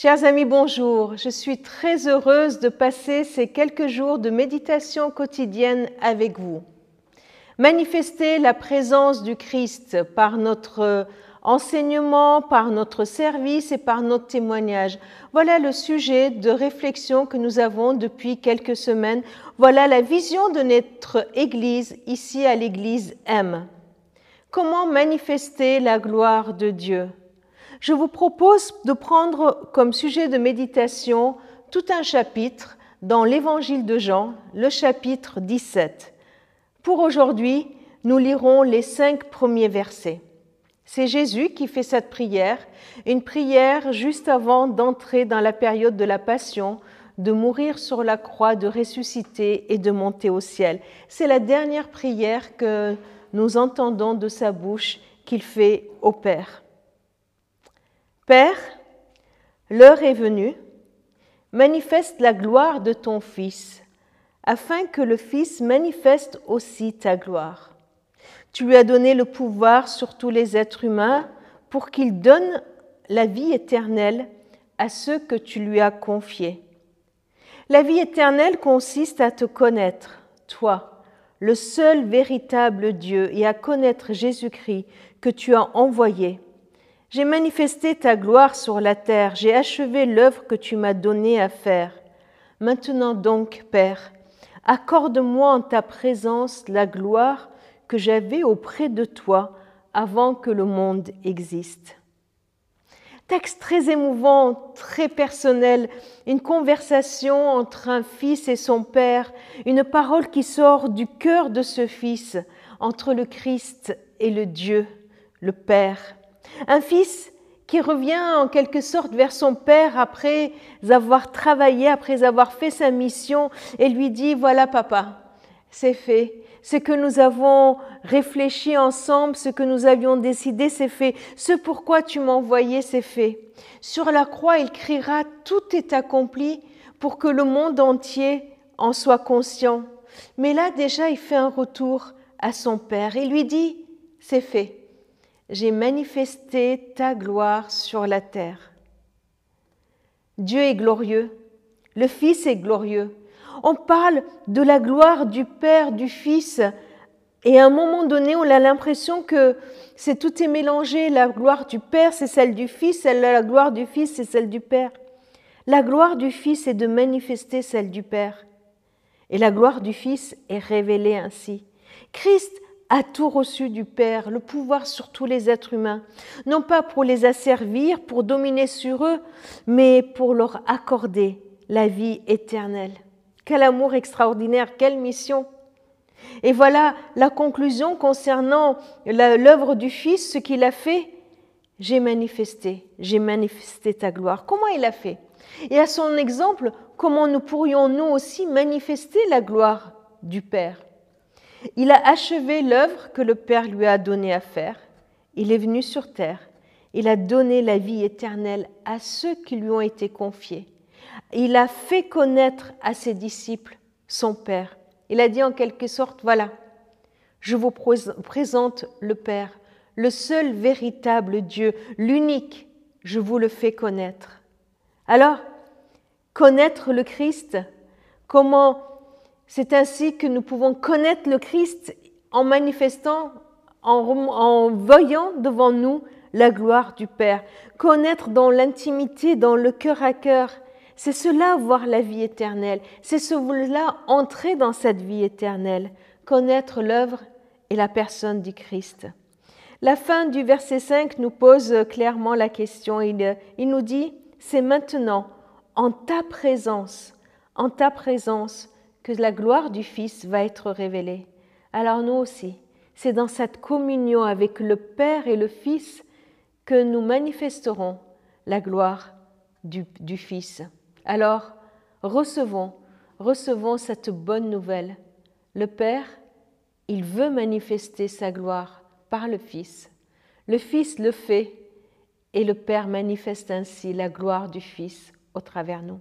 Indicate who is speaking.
Speaker 1: Chers amis, bonjour. Je suis très heureuse de passer ces quelques jours de méditation quotidienne avec vous. Manifester la présence du Christ par notre enseignement, par notre service et par notre témoignage. Voilà le sujet de réflexion que nous avons depuis quelques semaines. Voilà la vision de notre Église ici à l'Église M. Comment manifester la gloire de Dieu? Je vous propose de prendre comme sujet de méditation tout un chapitre dans l'Évangile de Jean, le chapitre 17. Pour aujourd'hui, nous lirons les cinq premiers versets. C'est Jésus qui fait cette prière, une prière juste avant d'entrer dans la période de la Passion, de mourir sur la croix, de ressusciter et de monter au ciel. C'est la dernière prière que nous entendons de sa bouche qu'il fait au Père. Père, l'heure est venue, manifeste la gloire de ton Fils, afin que le Fils manifeste aussi ta gloire. Tu lui as donné le pouvoir sur tous les êtres humains pour qu'il donne la vie éternelle à ceux que tu lui as confiés. La vie éternelle consiste à te connaître, toi, le seul véritable Dieu, et à connaître Jésus-Christ que tu as envoyé j'ai manifesté ta gloire sur la terre, j'ai achevé l'œuvre que tu m'as donnée à faire. Maintenant donc, Père, accorde-moi en ta présence la gloire que j'avais auprès de toi avant que le monde existe. Texte très émouvant, très personnel, une conversation entre un fils et son père, une parole qui sort du cœur de ce fils entre le Christ et le Dieu, le Père. Un fils qui revient en quelque sorte vers son père après avoir travaillé, après avoir fait sa mission, et lui dit, voilà papa, c'est fait. Ce que nous avons réfléchi ensemble, ce que nous avions décidé, c'est fait. Ce pourquoi tu m'as envoyé, c'est fait. Sur la croix, il criera, tout est accompli pour que le monde entier en soit conscient. Mais là déjà, il fait un retour à son père et lui dit, c'est fait j'ai manifesté ta gloire sur la terre. Dieu est glorieux, le Fils est glorieux. On parle de la gloire du Père, du Fils, et à un moment donné, on a l'impression que c'est tout est mélangé. La gloire du Père, c'est celle du Fils, la gloire du Fils, c'est celle du Père. La gloire du Fils est de manifester celle du Père. Et la gloire du Fils est révélée ainsi. Christ a tout reçu du Père, le pouvoir sur tous les êtres humains, non pas pour les asservir, pour dominer sur eux, mais pour leur accorder la vie éternelle. Quel amour extraordinaire, quelle mission. Et voilà la conclusion concernant l'œuvre du Fils, ce qu'il a fait. J'ai manifesté, j'ai manifesté ta gloire. Comment il a fait? Et à son exemple, comment nous pourrions nous aussi manifester la gloire du Père? Il a achevé l'œuvre que le Père lui a donnée à faire. Il est venu sur terre. Il a donné la vie éternelle à ceux qui lui ont été confiés. Il a fait connaître à ses disciples son Père. Il a dit en quelque sorte, voilà, je vous présente le Père, le seul véritable Dieu, l'unique, je vous le fais connaître. Alors, connaître le Christ, comment c'est ainsi que nous pouvons connaître le Christ en manifestant, en, voyant devant nous la gloire du Père. Connaître dans l'intimité, dans le cœur à cœur, c'est cela voir la vie éternelle. C'est cela entrer dans cette vie éternelle, connaître l'œuvre et la personne du Christ. La fin du verset 5 nous pose clairement la question. Il, il nous dit, c'est maintenant, en ta présence, en ta présence, la gloire du Fils va être révélée. Alors nous aussi, c'est dans cette communion avec le Père et le Fils que nous manifesterons la gloire du, du Fils. Alors, recevons, recevons cette bonne nouvelle. Le Père, il veut manifester sa gloire par le Fils. Le Fils le fait et le Père manifeste ainsi la gloire du Fils au travers nous.